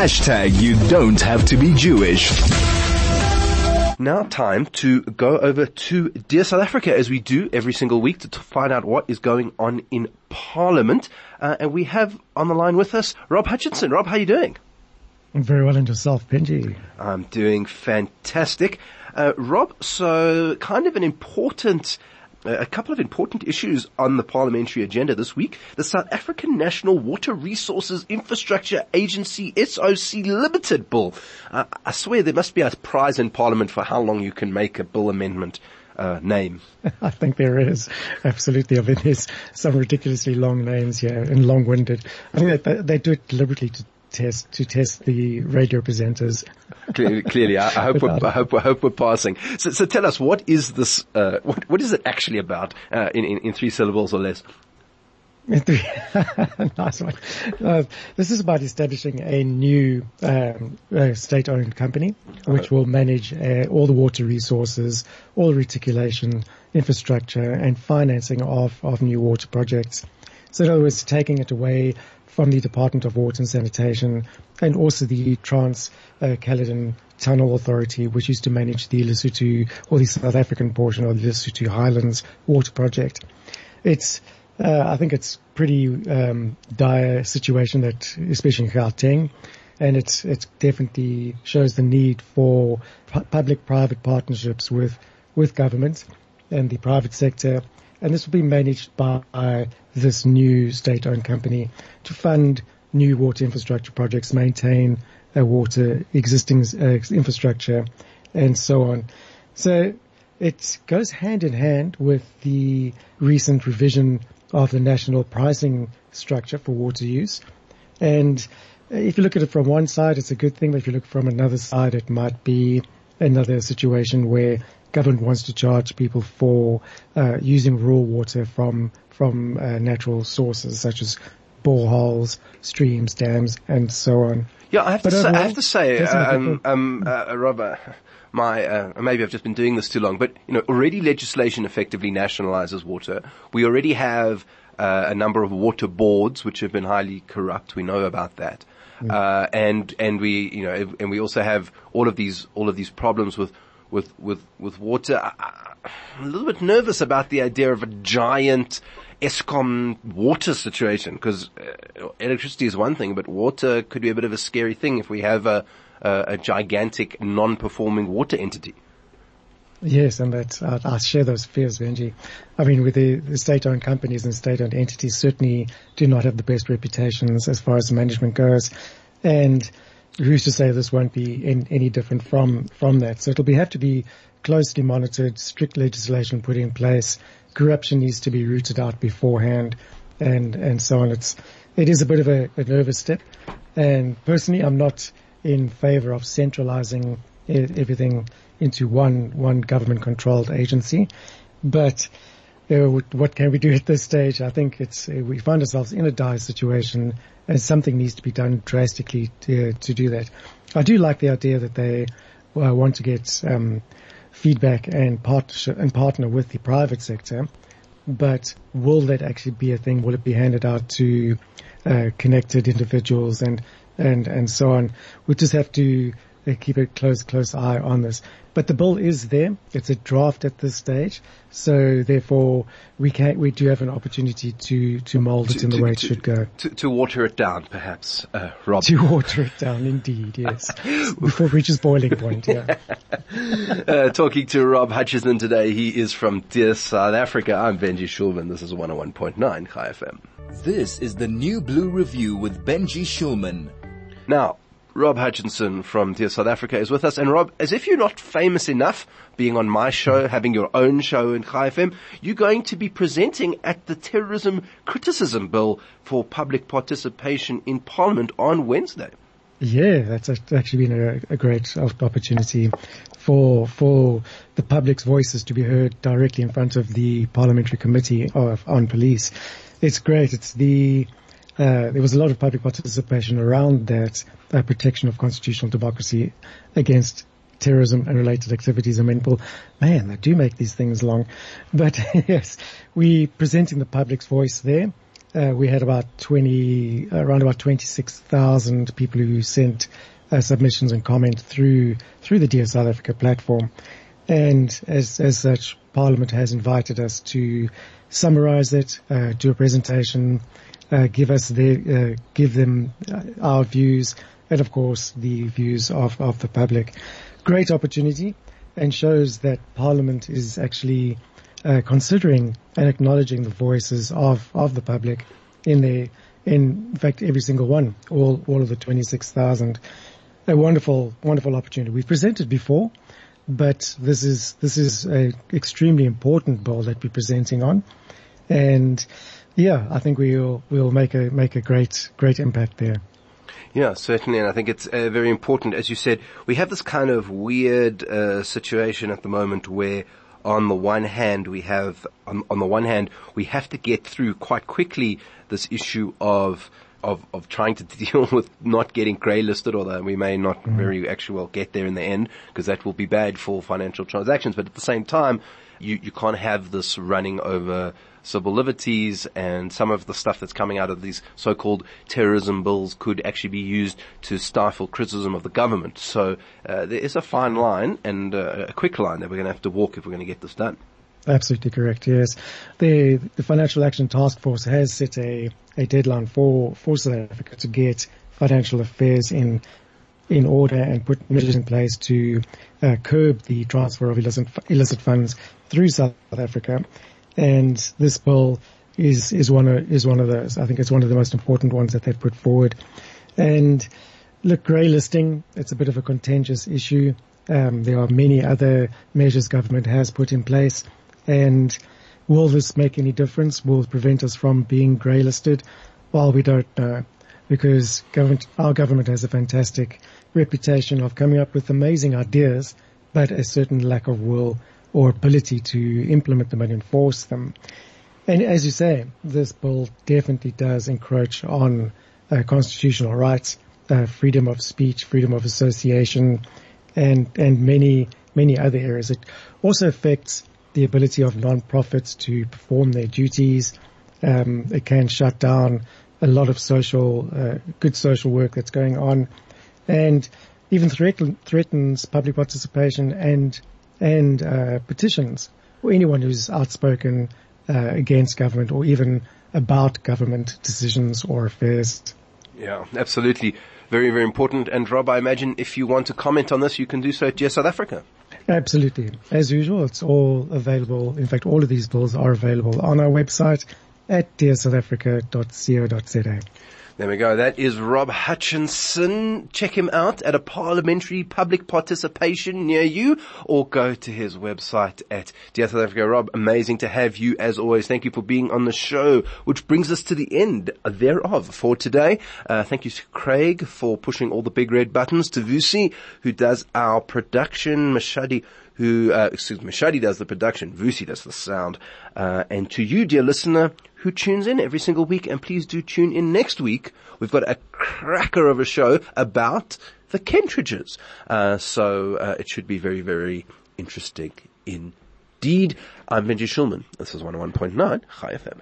Hashtag you don't have to be Jewish. Now time to go over to Dear South Africa as we do every single week to t- find out what is going on in Parliament. Uh, and we have on the line with us Rob Hutchinson. Rob, how are you doing? I'm very well and yourself, Benji. I'm doing fantastic. Uh, Rob, so kind of an important a couple of important issues on the parliamentary agenda this week. The South African National Water Resources Infrastructure Agency SOC Limited Bill. Uh, I swear there must be a prize in Parliament for how long you can make a bill amendment. Uh, name. I think there is absolutely. I mean, there's some ridiculously long names here and long-winded. I think they, they do it deliberately to test to test the radio presenters. clearly, clearly I, I, hope we're, I, hope, I hope we're passing. So, so tell us, what is this? Uh, what, what is it actually about uh, in, in, in three syllables or less? nice one. Uh, this is about establishing a new um, uh, state-owned company which will manage uh, all the water resources, all the reticulation, infrastructure, and financing of, of new water projects. So in other words, taking it away from the Department of Water and Sanitation and also the Trans uh, Caledon Tunnel Authority, which used to manage the Lesotho or the South African portion of the Lesotho Highlands water project. It's, uh, I think it's pretty um, dire situation that, especially in Gauteng, and it's it definitely shows the need for public-private partnerships with with government and the private sector and this will be managed by this new state-owned company to fund new water infrastructure projects, maintain a water existing uh, infrastructure, and so on. So it goes hand in hand with the recent revision of the national pricing structure for water use. And if you look at it from one side, it's a good thing, but if you look from another side, it might be another situation where government wants to charge people for uh, using raw water from from uh, natural sources such as boreholes, streams, dams, and so on. Yeah, I have to say, I have to say, um, um, uh, Robert, my uh, maybe I've just been doing this too long, but you know, already legislation effectively nationalizes water. We already have uh, a number of water boards which have been highly corrupt. We know about that, mm. uh, and and we you know and we also have all of these all of these problems with with with with water. I, I'm a little bit nervous about the idea of a giant Eskom water situation because uh, electricity is one thing, but water could be a bit of a scary thing if we have a a, a gigantic non-performing water entity. Yes, and that uh, I share those fears, Benji. I mean, with the, the state-owned companies and state-owned entities certainly do not have the best reputations as far as management goes, and who's to say this won't be in, any different from, from that? So it'll be, have to be closely monitored, strict legislation put in place. Corruption needs to be rooted out beforehand and, and so on. It's, it is a bit of a, a nervous step. And personally, I'm not in favor of centralizing everything into one, one government controlled agency. But what can we do at this stage? I think it's, we find ourselves in a dire situation and something needs to be done drastically to, to do that. I do like the idea that they uh, want to get um, feedback and partnership and partner with the private sector, but will that actually be a thing? Will it be handed out to uh, connected individuals and and and so on? We just have to uh, keep a close close eye on this. But the bill is there. It's a draft at this stage. So therefore we can, we do have an opportunity to, to mold to, it in the way to, it should go. To, to, water it down, perhaps, uh, Rob. To water it down, indeed, yes. Before it reaches boiling point, yeah. uh, talking to Rob Hutchinson today. He is from Dear South Africa. I'm Benji Shulman. This is 101.9 Chai FM. This is the New Blue Review with Benji Shulman. Now, Rob Hutchinson from Dear South Africa is with us. And Rob, as if you're not famous enough being on my show, hmm. having your own show in Chai FM, you're going to be presenting at the Terrorism Criticism Bill for public participation in Parliament on Wednesday. Yeah, that's actually been a, a great opportunity for for the public's voices to be heard directly in front of the Parliamentary Committee of, on Police. It's great. It's the uh, there was a lot of public participation around that uh, protection of constitutional democracy against terrorism and related activities. I mean, well, man, they do make these things long. But yes, we presenting the public's voice there. uh, we had about 20, around about 26,000 people who sent uh, submissions and comment through through the Dear South Africa platform. And as as such, Parliament has invited us to summarise it, uh, do a presentation, uh, give us their, uh, give them uh, our views, and of course the views of of the public. Great opportunity, and shows that Parliament is actually uh, considering and acknowledging the voices of of the public in their in fact every single one, all all of the twenty six thousand a wonderful, wonderful opportunity. We've presented before, but this is this is a extremely important bill that we're presenting on, and yeah, I think we'll we'll make a make a great great impact there. Yeah, certainly, and I think it's uh, very important. As you said, we have this kind of weird uh, situation at the moment where on the one hand, we have, on, on, the one hand, we have to get through quite quickly this issue of of, of trying to deal with not getting grey listed, although we may not mm. very actually well get there in the end, because that will be bad for financial transactions. But at the same time, you, you can't have this running over civil liberties and some of the stuff that's coming out of these so-called terrorism bills could actually be used to stifle criticism of the government. So uh, there is a fine line and uh, a quick line that we're going to have to walk if we're going to get this done. Absolutely correct. Yes, the the Financial Action Task Force has set a, a deadline for for South Africa to get financial affairs in in order and put measures in place to uh, curb the transfer of illicit, illicit funds through South Africa. And this bill is is one of is one of those. I think it's one of the most important ones that they've put forward. And look, grey listing. It's a bit of a contentious issue. Um, there are many other measures government has put in place. And will this make any difference? Will it prevent us from being grey listed? Well, we don't know because government, our government has a fantastic reputation of coming up with amazing ideas, but a certain lack of will or ability to implement them and enforce them. And as you say, this bill definitely does encroach on uh, constitutional rights, uh, freedom of speech, freedom of association, and and many many other areas. It also affects the ability of non-profits to perform their duties. Um, it can shut down a lot of social, uh, good social work that's going on, and even threaten, threatens public participation and and uh, petitions or anyone who's outspoken uh, against government or even about government decisions or affairs. Yeah, absolutely. Very, very important. And Rob, I imagine if you want to comment on this, you can do so at South Africa. Absolutely. As usual, it's all available. In fact, all of these bills are available on our website at dearsouthafrica.co.za. There we go. That is Rob Hutchinson. Check him out at a parliamentary public participation near you or go to his website at Dear South Africa. Rob, amazing to have you as always. Thank you for being on the show, which brings us to the end thereof for today. Uh, thank you to Craig for pushing all the big red buttons to Vusi, who does our production, Mashadi, who, uh, excuse me, Shadi does the production, Vusi does the sound, uh, and to you, dear listener, who tunes in every single week, and please do tune in next week. We've got a cracker of a show about the Kentridges, uh, so uh, it should be very, very interesting indeed. I'm Benji Shulman. This is 101.9 Chai FM.